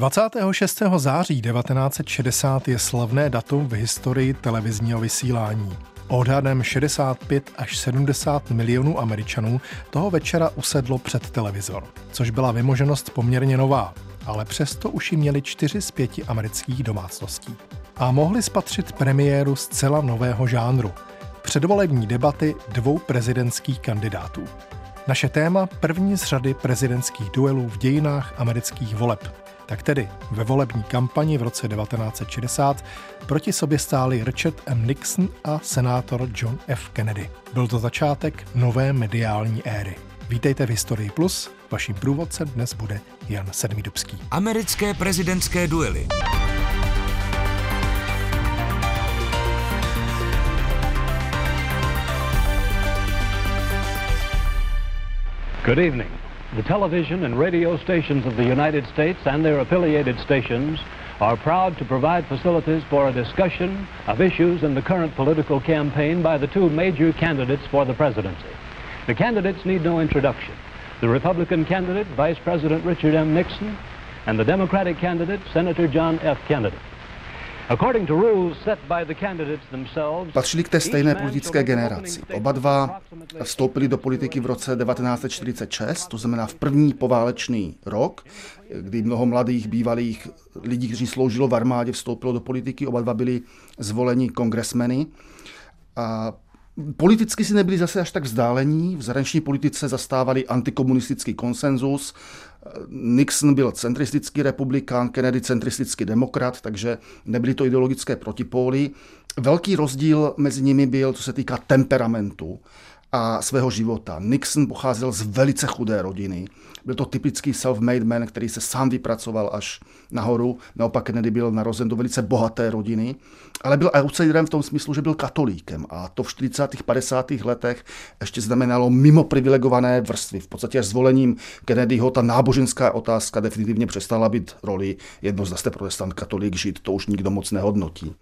26. září 1960 je slavné datum v historii televizního vysílání. Odhadem 65 až 70 milionů Američanů toho večera usedlo před televizor, což byla vymoženost poměrně nová, ale přesto už ji měli čtyři z pěti amerických domácností. A mohli spatřit premiéru zcela nového žánru – předvolební debaty dvou prezidentských kandidátů. Naše téma první z řady prezidentských duelů v dějinách amerických voleb – tak tedy ve volební kampani v roce 1960 proti sobě stáli Richard M. Nixon a senátor John F. Kennedy. Byl to začátek nové mediální éry. Vítejte v Historii Plus, vaším průvodcem dnes bude Jan Sedmidubský. Americké prezidentské duely. Good evening. The television and radio stations of the United States and their affiliated stations are proud to provide facilities for a discussion of issues in the current political campaign by the two major candidates for the presidency. The candidates need no introduction. The Republican candidate, Vice President Richard M. Nixon, and the Democratic candidate, Senator John F. Kennedy. Patřili k té stejné politické generaci. Oba dva vstoupili do politiky v roce 1946, to znamená v první poválečný rok, kdy mnoho mladých bývalých lidí, kteří sloužilo v armádě, vstoupilo do politiky. Oba dva byli zvoleni kongresmeny. A Politicky si nebyli zase až tak vzdálení. V zahraniční politice zastávali antikomunistický konsenzus. Nixon byl centristický republikán, Kennedy centristický demokrat, takže nebyly to ideologické protipóly. Velký rozdíl mezi nimi byl, co se týká temperamentu a svého života. Nixon pocházel z velice chudé rodiny. Byl to typický self-made man, který se sám vypracoval až nahoru. Naopak Kennedy byl narozen do velice bohaté rodiny, ale byl outsiderem v tom smyslu, že byl katolíkem. A to v 40. 50. letech ještě znamenalo mimo privilegované vrstvy. V podstatě až zvolením Kennedyho ta náboženská otázka definitivně přestala být roli jedno protestant, katolík, žid, to už nikdo moc nehodnotí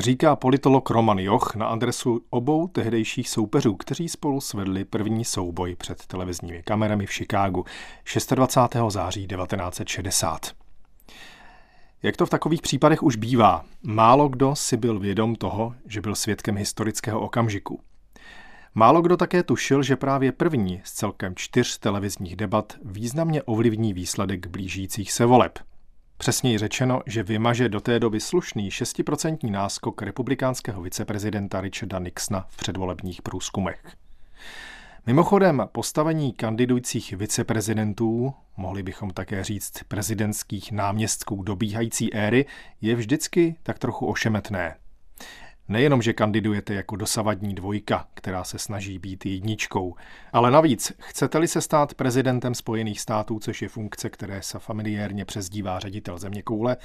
říká politolog Roman Joch na adresu obou tehdejších soupeřů, kteří spolu svedli první souboj před televizními kamerami v Chicagu 26. září 1960. Jak to v takových případech už bývá, málo kdo si byl vědom toho, že byl svědkem historického okamžiku. Málo kdo také tušil, že právě první z celkem čtyř televizních debat významně ovlivní výsledek blížících se voleb – Přesněji řečeno, že vymaže do té doby slušný 6% náskok republikánského viceprezidenta Richarda Nixona v předvolebních průzkumech. Mimochodem, postavení kandidujících viceprezidentů, mohli bychom také říct prezidentských náměstků dobíhající éry, je vždycky tak trochu ošemetné. Nejenom, že kandidujete jako dosavadní dvojka, která se snaží být jedničkou, ale navíc, chcete-li se stát prezidentem Spojených států, což je funkce, které se familiérně přezdívá ředitel země koule,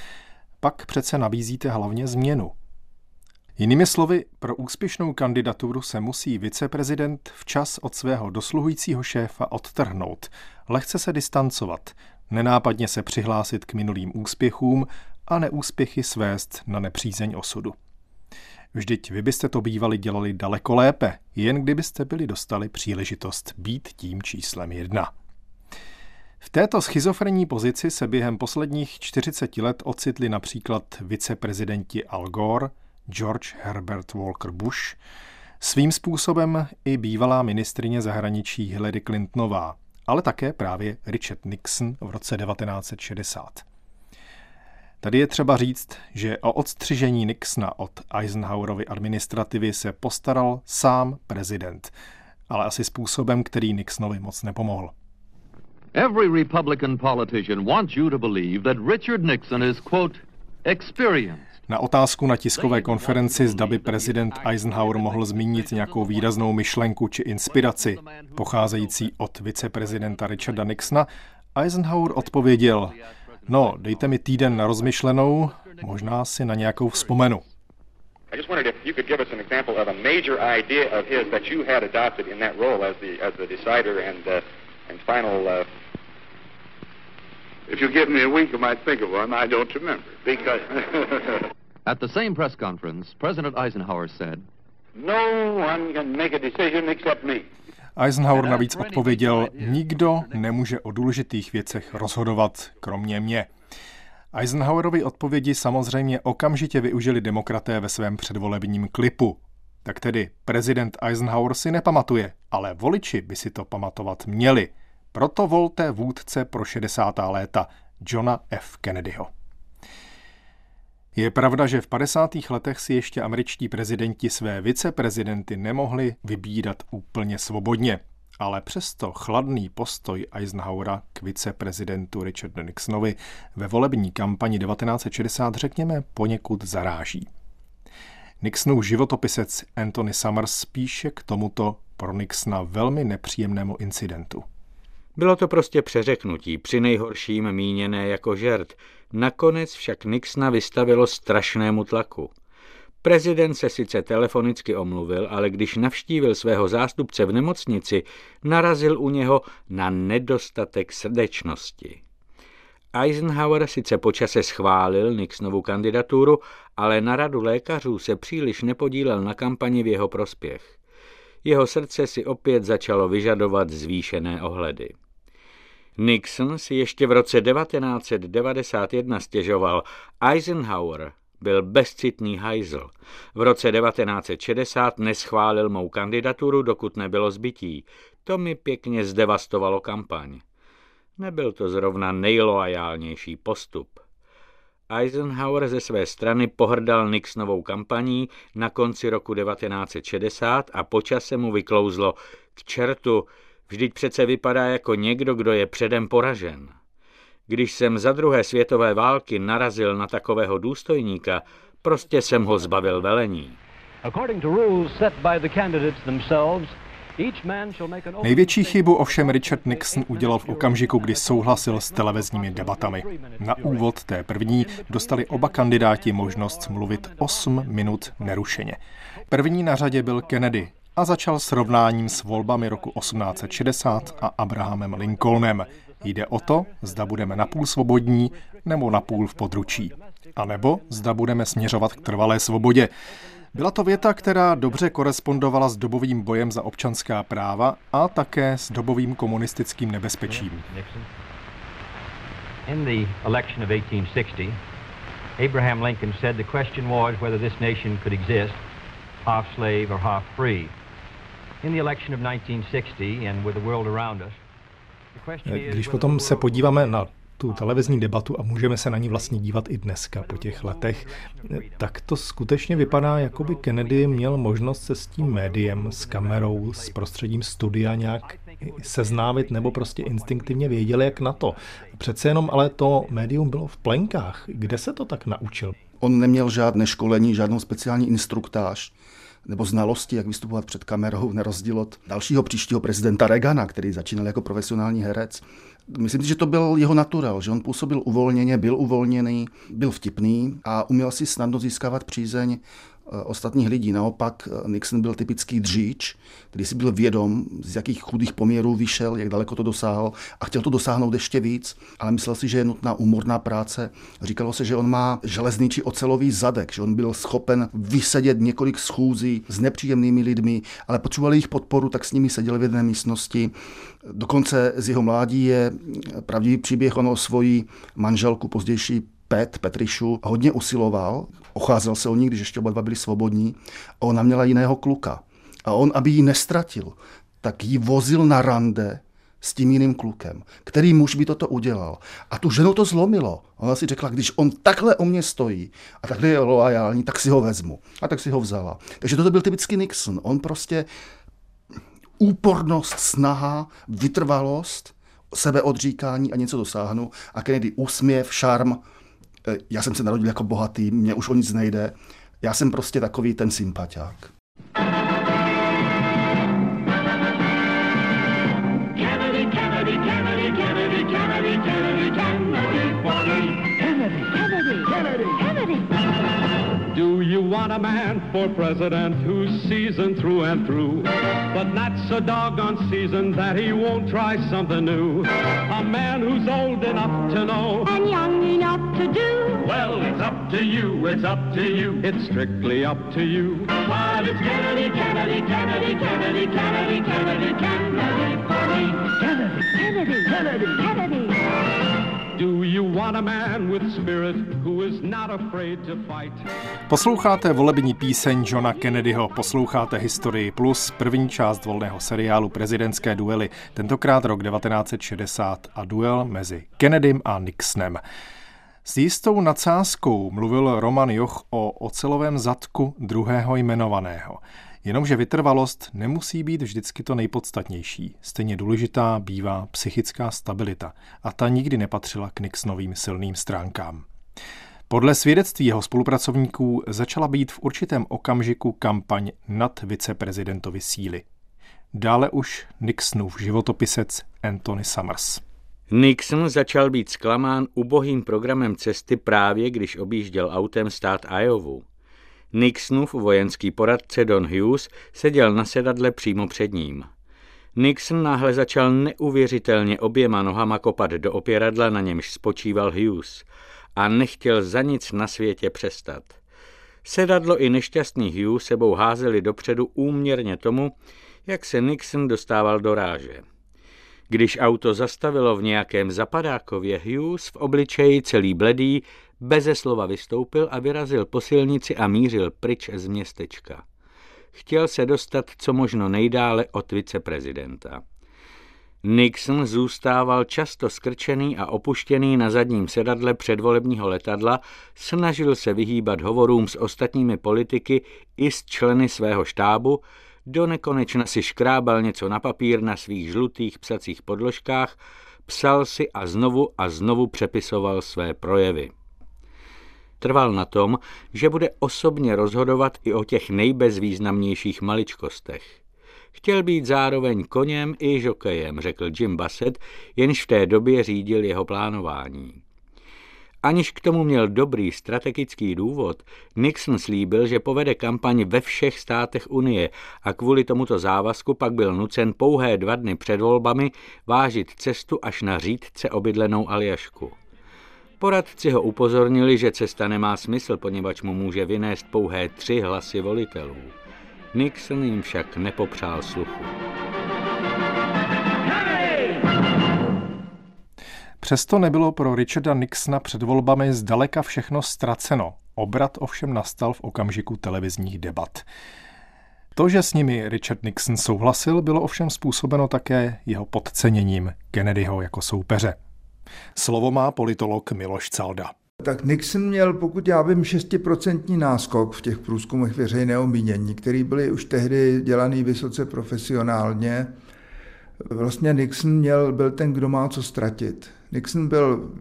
pak přece nabízíte hlavně změnu. Jinými slovy, pro úspěšnou kandidaturu se musí viceprezident včas od svého dosluhujícího šéfa odtrhnout, lehce se distancovat, nenápadně se přihlásit k minulým úspěchům a neúspěchy svést na nepřízeň osudu. Vždyť vy byste to bývali dělali daleko lépe, jen kdybyste byli dostali příležitost být tím číslem jedna. V této schizofrenní pozici se během posledních 40 let ocitli například viceprezidenti Al Gore, George Herbert Walker Bush, svým způsobem i bývalá ministrině zahraničí Hillary Clintonová, ale také právě Richard Nixon v roce 1960. Tady je třeba říct, že o odstřižení Nixona od Eisenhowerovy administrativy se postaral sám prezident, ale asi způsobem, který Nixonovi moc nepomohl. Every Republican politician wants you to believe that Richard Nixon is, quote, experienced. Na otázku na tiskové konferenci zda by prezident Eisenhower mohl zmínit nějakou výraznou myšlenku či inspiraci pocházející od viceprezidenta Richarda Nixona, Eisenhower odpověděl, No, dejte mi týden na rozmyšlenou, možná si na nějakou vzpomenu. I just wondered if you could give us an example of a major idea of his that you had adopted in that role as the as the decider and uh, and final. Uh... If you give me a week, I might think of one. I don't remember because. At the same press conference, President Eisenhower said, "No one can make a decision except me." Eisenhower navíc odpověděl, nikdo nemůže o důležitých věcech rozhodovat, kromě mě. Eisenhowerovi odpovědi samozřejmě okamžitě využili demokraté ve svém předvolebním klipu. Tak tedy prezident Eisenhower si nepamatuje, ale voliči by si to pamatovat měli. Proto volte vůdce pro 60. léta Johna F. Kennedyho. Je pravda, že v 50. letech si ještě američtí prezidenti své viceprezidenty nemohli vybírat úplně svobodně, ale přesto chladný postoj Eisenhowera k viceprezidentu Richardu Nixonovi ve volební kampani 1960 řekněme poněkud zaráží. Nixonův životopisec Anthony Summers píše k tomuto pro Nixona velmi nepříjemnému incidentu. Bylo to prostě přeřeknutí, při nejhorším míněné jako žert. Nakonec však Nixona vystavilo strašnému tlaku. Prezident se sice telefonicky omluvil, ale když navštívil svého zástupce v nemocnici, narazil u něho na nedostatek srdečnosti. Eisenhower sice počase schválil Nixonovu kandidaturu, ale na radu lékařů se příliš nepodílel na kampani v jeho prospěch. Jeho srdce si opět začalo vyžadovat zvýšené ohledy. Nixon si ještě v roce 1991 stěžoval, Eisenhower byl bezcitný hajzl. V roce 1960 neschválil mou kandidaturu, dokud nebylo zbytí. To mi pěkně zdevastovalo kampaň. Nebyl to zrovna nejloajálnější postup. Eisenhower ze své strany pohrdal Nixonovou kampaní na konci roku 1960 a počase mu vyklouzlo k čertu, vždyť přece vypadá jako někdo, kdo je předem poražen. Když jsem za druhé světové války narazil na takového důstojníka, prostě jsem ho zbavil velení. Největší chybu ovšem Richard Nixon udělal v okamžiku, kdy souhlasil s televizními debatami. Na úvod té první dostali oba kandidáti možnost mluvit 8 minut nerušeně. První na řadě byl Kennedy a začal srovnáním s volbami roku 1860 a Abrahamem Lincolnem. Jde o to, zda budeme napůl svobodní nebo napůl v područí. A nebo zda budeme směřovat k trvalé svobodě. Byla to věta, která dobře korespondovala s dobovým bojem za občanská práva a také s dobovým komunistickým nebezpečím. In the election of 1860, Abraham Lincoln said the question was whether this nation could exist half slave or half free. Když potom se podíváme na tu televizní debatu a můžeme se na ní vlastně dívat i dneska po těch letech, tak to skutečně vypadá, jako by Kennedy měl možnost se s tím médiem, s kamerou, s prostředím studia nějak seznámit nebo prostě instinktivně věděl, jak na to. Přece jenom ale to médium bylo v plenkách. Kde se to tak naučil? On neměl žádné školení, žádnou speciální instruktáž nebo znalosti, jak vystupovat před kamerou, na rozdíl od dalšího příštího prezidenta Reagana, který začínal jako profesionální herec. Myslím si, že to byl jeho natural, že on působil uvolněně, byl uvolněný, byl vtipný a uměl si snadno získávat přízeň ostatních lidí. Naopak eh, Nixon byl typický dříč, který si byl vědom, z jakých chudých poměrů vyšel, jak daleko to dosáhl a chtěl to dosáhnout ještě víc, ale myslel si, že je nutná úmorná práce. Říkalo se, že on má železný či ocelový zadek, že on byl schopen vysedět několik schůzí s nepříjemnými lidmi, ale potřebovali jejich podporu, tak s nimi seděl v jedné místnosti. Dokonce z jeho mládí je pravdivý příběh, ono svoji manželku, pozdější Pet, Petrišu, hodně usiloval, ocházel se o ní, když ještě oba dva byli svobodní, a ona měla jiného kluka. A on, aby ji nestratil, tak ji vozil na rande s tím jiným klukem. Který muž by toto udělal? A tu ženu to zlomilo. Ona si řekla, když on takhle o mě stojí a takhle je loajální, tak si ho vezmu. A tak si ho vzala. Takže toto byl typický Nixon. On prostě úpornost, snaha, vytrvalost, sebeodříkání a něco dosáhnu. A Kennedy úsměv, šarm, já jsem se narodil jako bohatý, mě už o nic nejde. Já jsem prostě takový ten sympatiák. Kennedy, Kennedy, Kennedy, Kennedy, Kennedy, Kennedy, Kennedy, Kennedy, Kennedy, Do you want a man for president who's seasoned through and through, but not so doggone seasoned that he won't try something new? A man who's old enough to know and young enough to do up to you, it's up to you, it's strictly up to you. While it's Kennedy, Kennedy, Kennedy, Kennedy, Kennedy, Kennedy, Kennedy, Kennedy, Kennedy, Kennedy, Kennedy, Kennedy. Do you want a man with spirit who is not afraid to fight? Posloucháte volební píseň Johna Kennedyho, posloucháte Historii Plus, první část volného seriálu Prezidentské duely, tentokrát rok 1960 a duel mezi Kennedym a Nixonem. S jistou nadsázkou mluvil Roman Joch o ocelovém zadku druhého jmenovaného. Jenomže vytrvalost nemusí být vždycky to nejpodstatnější. Stejně důležitá bývá psychická stabilita a ta nikdy nepatřila k Nixonovým silným stránkám. Podle svědectví jeho spolupracovníků začala být v určitém okamžiku kampaň nad viceprezidentovi síly. Dále už Nixonův životopisec Anthony Summers. Nixon začal být zklamán ubohým programem cesty právě, když objížděl autem stát Iowa. Nixonův vojenský poradce Don Hughes seděl na sedadle přímo před ním. Nixon náhle začal neuvěřitelně oběma nohama kopat do opěradla, na němž spočíval Hughes a nechtěl za nic na světě přestat. Sedadlo i nešťastný Hughes sebou házeli dopředu úměrně tomu, jak se Nixon dostával do ráže. Když auto zastavilo v nějakém zapadákově, Hughes v obličeji celý bledý beze slova vystoupil a vyrazil po silnici a mířil pryč z městečka. Chtěl se dostat co možno nejdále od viceprezidenta. Nixon zůstával často skrčený a opuštěný na zadním sedadle předvolebního letadla, snažil se vyhýbat hovorům s ostatními politiky i s členy svého štábu, do nekonečna si škrábal něco na papír na svých žlutých psacích podložkách, psal si a znovu a znovu přepisoval své projevy. Trval na tom, že bude osobně rozhodovat i o těch nejbezvýznamnějších maličkostech. Chtěl být zároveň koněm i žokejem, řekl Jim Bassett, jenž v té době řídil jeho plánování. Aniž k tomu měl dobrý strategický důvod, Nixon slíbil, že povede kampaň ve všech státech Unie a kvůli tomuto závazku pak byl nucen pouhé dva dny před volbami vážit cestu až na řídce obydlenou Aljašku. Poradci ho upozornili, že cesta nemá smysl, poněvadž mu může vynést pouhé tři hlasy volitelů. Nixon jim však nepopřál sluchu. Přesto nebylo pro Richarda Nixona před volbami zdaleka všechno ztraceno. Obrat ovšem nastal v okamžiku televizních debat. To, že s nimi Richard Nixon souhlasil, bylo ovšem způsobeno také jeho podceněním Kennedyho jako soupeře. Slovo má politolog Miloš Calda. Tak Nixon měl, pokud já vím, 6% náskok v těch průzkumech veřejného mínění, který byly už tehdy dělaný vysoce profesionálně. Vlastně Nixon měl, byl ten, kdo má co ztratit. Nixon byl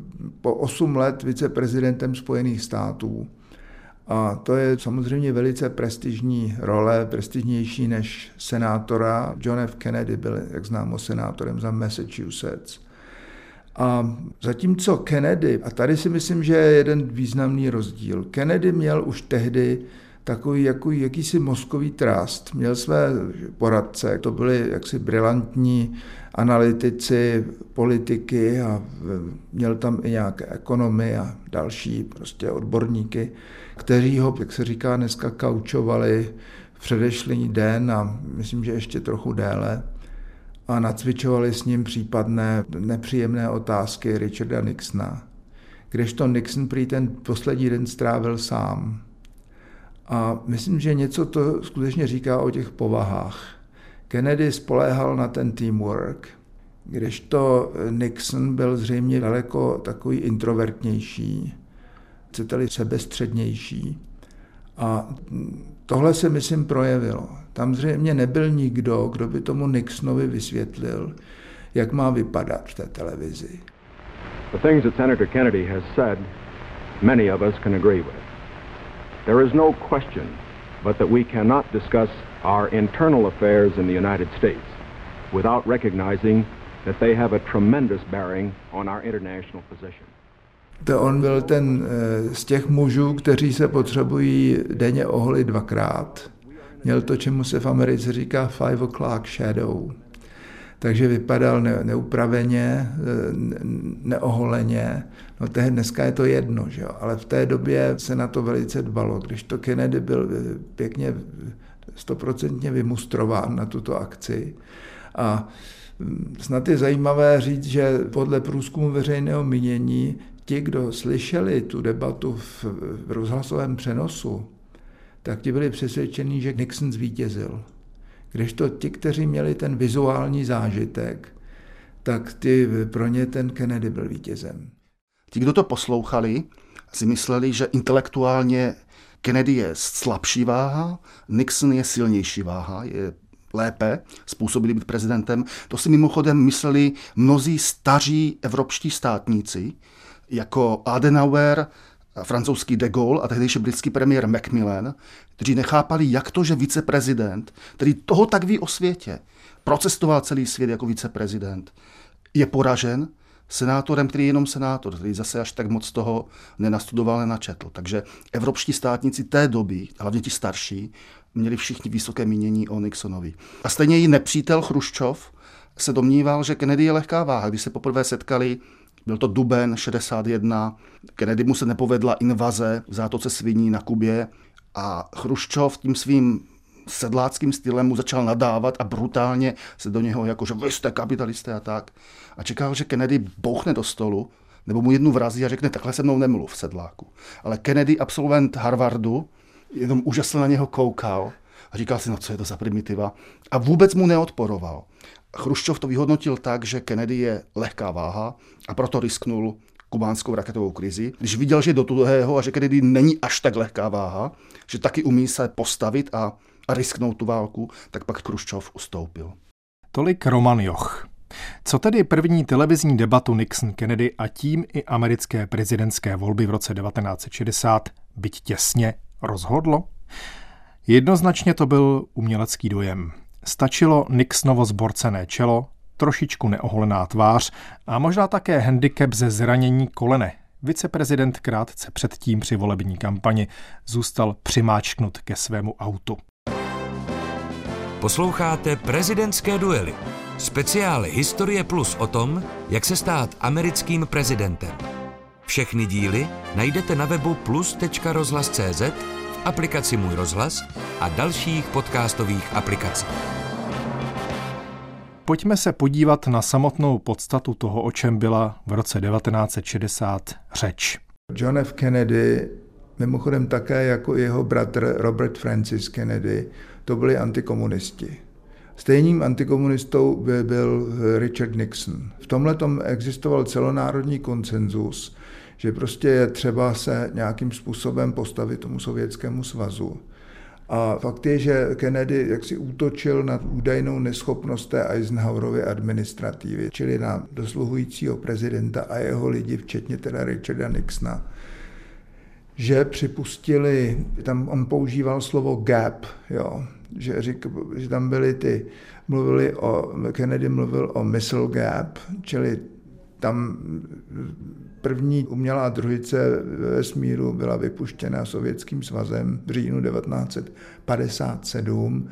po 8 let viceprezidentem Spojených států. A to je samozřejmě velice prestižní role, prestižnější než senátora. John F. Kennedy byl, jak známo, senátorem za Massachusetts. A zatímco Kennedy, a tady si myslím, že je jeden významný rozdíl, Kennedy měl už tehdy takový jako jakýsi mozkový trást. Měl své poradce, to byli jaksi brilantní analytici, politiky a měl tam i nějaké ekonomy a další prostě odborníky, kteří ho, jak se říká dneska, kaučovali v předešlý den a myslím, že ještě trochu déle a nacvičovali s ním případné nepříjemné otázky Richarda Nixona. Kdežto Nixon prý ten poslední den strávil sám. A myslím, že něco to skutečně říká o těch povahách. Kennedy spoléhal na ten teamwork, kdežto Nixon byl zřejmě daleko takový introvertnější, chcete-li sebestřednější. A tohle se, myslím, projevilo. Tam zřejmě nebyl nikdo, kdo by tomu Nixonovi vysvětlil, jak má vypadat v té televizi. The things that Senator Kennedy has said, many of us can agree with. There is no question but that we cannot discuss our internal affairs in the United States without recognizing that they have a tremendous bearing on our international position. To on byl ten eh, z těch mužů, kteří se potřebují denně oholit dvakrát Měl to, čemu se v Americe říká five o'clock shadow. Takže vypadal ne, neupraveně, neoholeně. No to dneska je to jedno, že jo? ale v té době se na to velice dbalo. Když to Kennedy byl pěkně stoprocentně vymustrován na tuto akci. A Snad je zajímavé říct, že podle průzkumu veřejného mínění ti, kdo slyšeli tu debatu v, rozhlasovém přenosu, tak ti byli přesvědčení, že Nixon zvítězil. Kdežto ti, kteří měli ten vizuální zážitek, tak ty, pro ně ten Kennedy byl vítězem. Ti, kdo to poslouchali, si mysleli, že intelektuálně Kennedy je slabší váha, Nixon je silnější váha, je lépe způsobili být prezidentem. To si mimochodem mysleli mnozí staří evropští státníci, jako Adenauer, francouzský de Gaulle a tehdejší britský premiér Macmillan, kteří nechápali, jak to, že viceprezident, který toho tak ví o světě, procestoval celý svět jako viceprezident, je poražen senátorem, který je jenom senátor, který zase až tak moc toho nenastudoval, nenačetl. Takže evropští státníci té doby, hlavně ti starší, měli všichni vysoké mínění o Nixonovi. A stejně i nepřítel Chruščov se domníval, že Kennedy je lehká váha. Když se poprvé setkali, byl to duben 61, Kennedy mu se nepovedla invaze v zátoce sviní na Kubě a Chruščov tím svým sedláckým stylem mu začal nadávat a brutálně se do něho jako, že vy jste kapitalisté a tak. A čekal, že Kennedy bouchne do stolu, nebo mu jednu vrazí a řekne, takhle se mnou nemluv, sedláku. Ale Kennedy, absolvent Harvardu, jenom úžasně na něho koukal a říkal si, no co je to za primitiva. A vůbec mu neodporoval. Chruščov to vyhodnotil tak, že Kennedy je lehká váha a proto risknul kubánskou raketovou krizi. Když viděl, že je do tuhého a že Kennedy není až tak lehká váha, že taky umí se postavit a, a risknout tu válku, tak pak Chruščov ustoupil. Tolik Roman Joch. Co tedy první televizní debatu Nixon-Kennedy a tím i americké prezidentské volby v roce 1960, byť těsně, rozhodlo? Jednoznačně to byl umělecký dojem. Stačilo Nixonovo zborcené čelo, trošičku neoholená tvář a možná také handicap ze zranění kolene. Viceprezident krátce předtím při volební kampani zůstal přimáčknut ke svému autu. Posloucháte prezidentské duely. Speciály Historie Plus o tom, jak se stát americkým prezidentem. Všechny díly najdete na webu plus.rozhlas.cz, aplikaci Můj rozhlas a dalších podcastových aplikacích. Pojďme se podívat na samotnou podstatu toho, o čem byla v roce 1960 řeč. John F. Kennedy, mimochodem také jako jeho bratr Robert Francis Kennedy, to byli antikomunisti. Stejným antikomunistou by byl Richard Nixon. V tomhle existoval celonárodní konsenzus, že prostě je třeba se nějakým způsobem postavit tomu sovětskému svazu. A fakt je, že Kennedy jaksi útočil na údajnou neschopnost té Eisenhowerovy administrativy, čili na dosluhujícího prezidenta a jeho lidi, včetně teda Richarda Nixona, že připustili, tam on používal slovo gap, jo, že, řík, že tam byly ty, mluvili o, Kennedy mluvil o missile gap, čili tam první umělá družice ve vesmíru byla vypuštěna Sovětským svazem v říjnu 1957,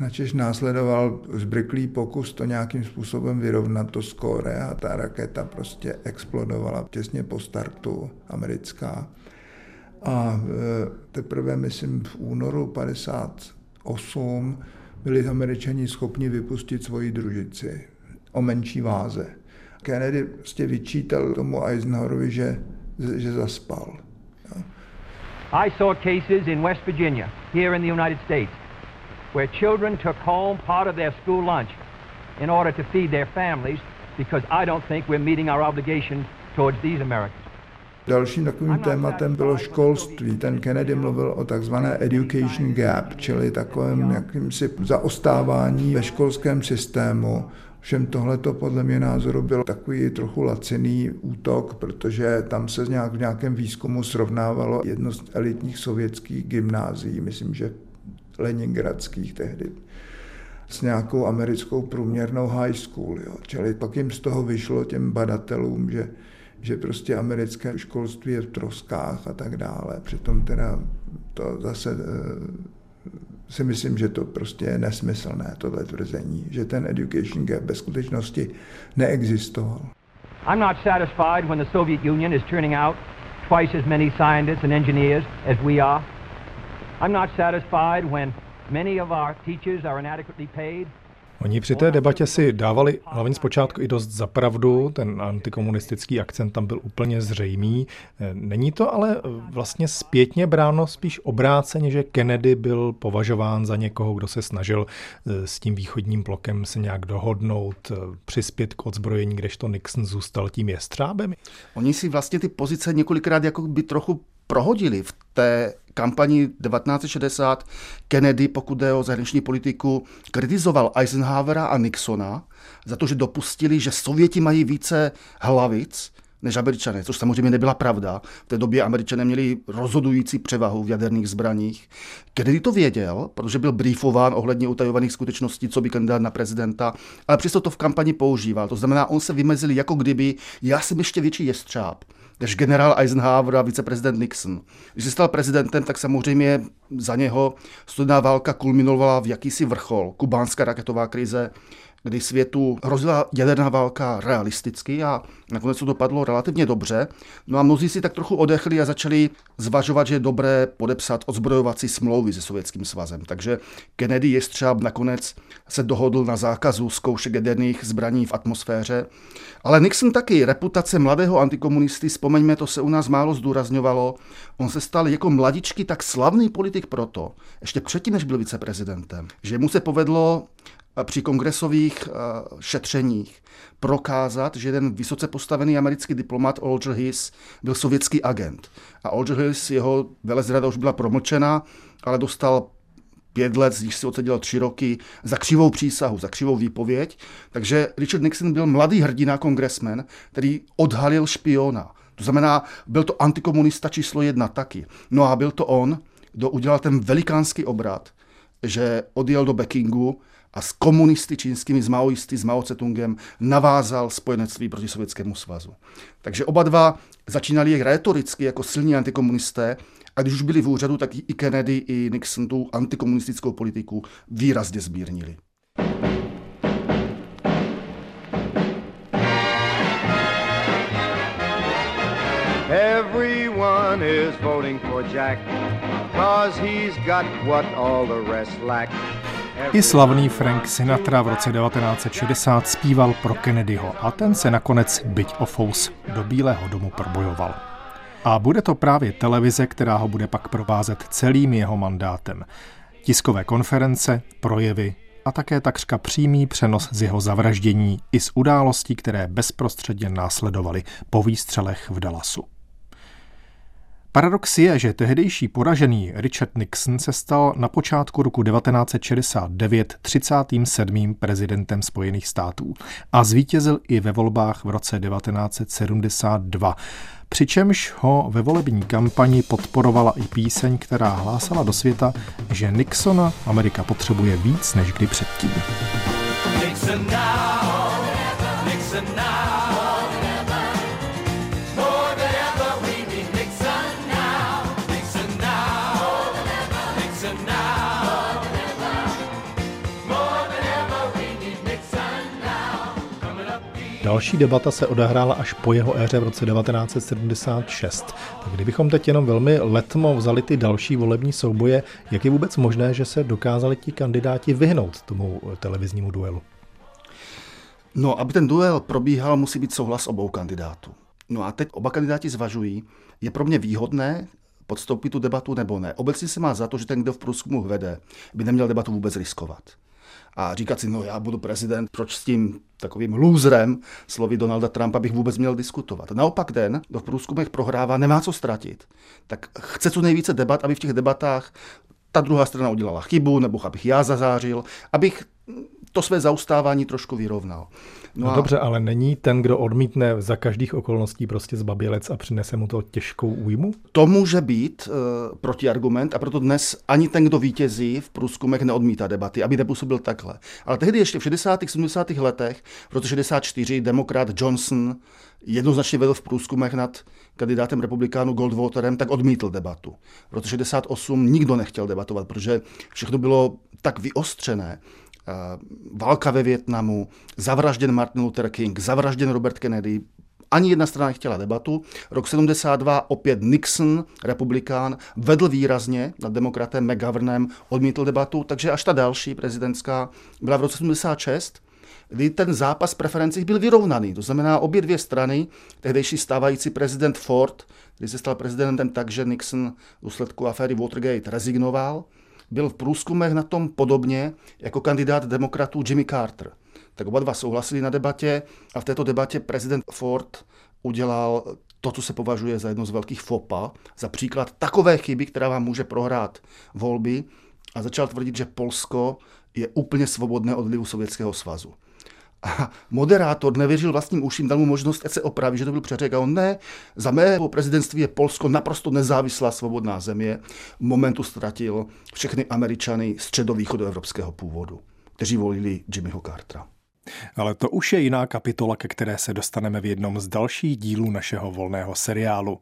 načež následoval zbryklý pokus to nějakým způsobem vyrovnat to skóre a ta raketa prostě explodovala těsně po startu americká. A e, teprve, myslím, v únoru 58 byli američani schopni vypustit svoji družici o menší váze. Kennedy prostě vyčítal tomu Eisenhowerovi, že, že zaspal. I saw cases in West Virginia, here in the United States, where children took home part of their school lunch in order to feed their families because I don't think we're meeting our obligation towards these Americans. Dalším takovým tématem bylo školství. Ten Kennedy mluvil o takzvané education gap, čili takovém jakýmsi zaostávání ve školském systému. Všem tohleto podle mě názoru byl takový trochu laciný útok, protože tam se nějak v nějakém výzkumu srovnávalo jedno z elitních sovětských gymnázií, myslím, že leningradských tehdy, s nějakou americkou průměrnou high school. Jo. Čili pak jim z toho vyšlo těm badatelům, že, že prostě americké školství je v troskách a tak dále. Přitom teda to zase eh, si myslím, že to prostě je nesmyslné, tohle tvrzení, že ten education gap ve skutečnosti neexistoval. I'm not satisfied when the Soviet Union is turning out twice as many scientists and engineers as we are. I'm not satisfied when many of our teachers are inadequately paid. Oni při té debatě si dávali hlavně zpočátku i dost zapravdu, ten antikomunistický akcent tam byl úplně zřejmý. Není to ale vlastně zpětně bráno spíš obráceně, že Kennedy byl považován za někoho, kdo se snažil eh, s tím východním blokem se nějak dohodnout, eh, přispět k odzbrojení, kdežto Nixon zůstal tím jestřábem? Oni si vlastně ty pozice několikrát jako by trochu prohodili v té kampani 1960 Kennedy, pokud jde o zahraniční politiku, kritizoval Eisenhowera a Nixona za to, že dopustili, že Sověti mají více hlavic než američané, což samozřejmě nebyla pravda. V té době američané měli rozhodující převahu v jaderných zbraních. Kennedy to věděl, protože byl briefován ohledně utajovaných skutečností, co by kandidát na prezidenta, ale přesto to v kampani používal. To znamená, on se vymezil jako kdyby, já jsem ještě větší jestřáb než generál Eisenhower a viceprezident Nixon. Když se stal prezidentem, tak samozřejmě za něho studená válka kulminovala v jakýsi vrchol. Kubánská raketová krize, kdy světu hrozila jaderná válka realisticky a nakonec to dopadlo relativně dobře. No a mnozí si tak trochu odechli a začali zvažovat, že je dobré podepsat odzbrojovací smlouvy se Sovětským svazem. Takže Kennedy Jestřáb nakonec se dohodl na zákazu zkoušek jaderných zbraní v atmosféře. Ale Nixon taky, reputace mladého antikomunisty, vzpomeňme, to se u nás málo zdůrazňovalo, on se stal jako mladičky tak slavný politik proto, ještě předtím, než byl viceprezidentem, že mu se povedlo při kongresových šetřeních prokázat, že jeden vysoce postavený americký diplomat Alger Hiss byl sovětský agent. A Alger Hiss, jeho velezrada už byla promlčena, ale dostal pět let, když si odseděl tři roky, za křivou přísahu, za křivou výpověď. Takže Richard Nixon byl mladý hrdina, kongresmen, který odhalil špiona. To znamená, byl to antikomunista číslo jedna taky. No a byl to on, kdo udělal ten velikánský obrat, že odjel do Pekingu a s komunisty čínskými, s maoisty, s Mao Tse-tungem navázal spojenectví proti Sovětskému svazu. Takže oba dva začínali jak retoricky jako silní antikomunisté a když už byli v úřadu, tak i Kennedy, i Nixon tu antikomunistickou politiku výrazně zmírnili. Everyone is voting for Jack, cause he's got what all the rest lack. I slavný Frank Sinatra v roce 1960 zpíval pro Kennedyho a ten se nakonec, byť o fous, do Bílého domu probojoval. A bude to právě televize, která ho bude pak provázet celým jeho mandátem. Tiskové konference, projevy a také takřka přímý přenos z jeho zavraždění i z událostí, které bezprostředně následovaly po výstřelech v Dallasu. Paradox je, že tehdejší poražený Richard Nixon se stal na počátku roku 1969 37. prezidentem Spojených států a zvítězil i ve volbách v roce 1972. Přičemž ho ve volební kampani podporovala i píseň, která hlásala do světa, že Nixona Amerika potřebuje víc než kdy předtím. Nixon now, Další debata se odehrála až po jeho éře v roce 1976. Tak kdybychom teď jenom velmi letmo vzali ty další volební souboje, jak je vůbec možné, že se dokázali ti kandidáti vyhnout tomu televiznímu duelu? No, aby ten duel probíhal, musí být souhlas obou kandidátů. No a teď oba kandidáti zvažují, je pro mě výhodné podstoupit tu debatu nebo ne. Obecně se má za to, že ten, kdo v průzkumu vede, by neměl debatu vůbec riskovat a říkat si, no já budu prezident, proč s tím takovým lůzrem, slovy Donalda Trumpa, bych vůbec měl diskutovat. Naopak ten, kdo v průzkumech prohrává, nemá co ztratit. Tak chce co nejvíce debat, aby v těch debatách ta druhá strana udělala chybu, nebo abych já zazářil, abych to své zaustávání trošku vyrovnal. No, no a... dobře, ale není ten, kdo odmítne za každých okolností prostě zbabělec a přinese mu to těžkou újmu? To může být uh, protiargument a proto dnes ani ten, kdo vítězí v průzkumech, neodmítá debaty, aby nepůsobil takhle. Ale tehdy ještě v 60. 70. letech, v roce 64, demokrat Johnson jednoznačně vedl v průzkumech nad kandidátem republikánu Goldwaterem, tak odmítl debatu. V roce 68 nikdo nechtěl debatovat, protože všechno bylo tak vyostřené, válka ve Větnamu, zavražděn Martin Luther King, zavražděn Robert Kennedy, Ani jedna strana nechtěla debatu. Rok 72 opět Nixon, republikán, vedl výrazně nad demokratem McGovernem, odmítl debatu, takže až ta další prezidentská byla v roce 76, kdy ten zápas preferencí byl vyrovnaný. To znamená, obě dvě strany, tehdejší stávající prezident Ford, který se stal prezidentem tak, že Nixon v důsledku aféry Watergate rezignoval, byl v průzkumech na tom podobně jako kandidát demokratů Jimmy Carter. Tak oba dva souhlasili na debatě a v této debatě prezident Ford udělal to, co se považuje za jedno z velkých FOPA, za příklad takové chyby, která vám může prohrát volby a začal tvrdit, že Polsko je úplně svobodné od vlivu Sovětského svazu. A moderátor nevěřil vlastním uším, dal mu možnost, ať se opraví, že to byl přeřek. A on ne, za mého prezidentství je Polsko naprosto nezávislá svobodná země. V momentu ztratil všechny Američany středovýchodoevropského původu, kteří volili Jimmyho Cartera. Ale to už je jiná kapitola, ke které se dostaneme v jednom z dalších dílů našeho volného seriálu.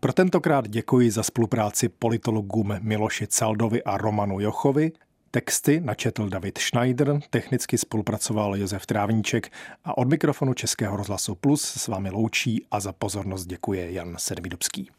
Pro tentokrát děkuji za spolupráci politologům Miloši Caldovi a Romanu Jochovi Texty načetl David Schneider, technicky spolupracoval Josef Trávníček a od mikrofonu Českého rozhlasu Plus s vámi loučí a za pozornost děkuje Jan Sedmidubský.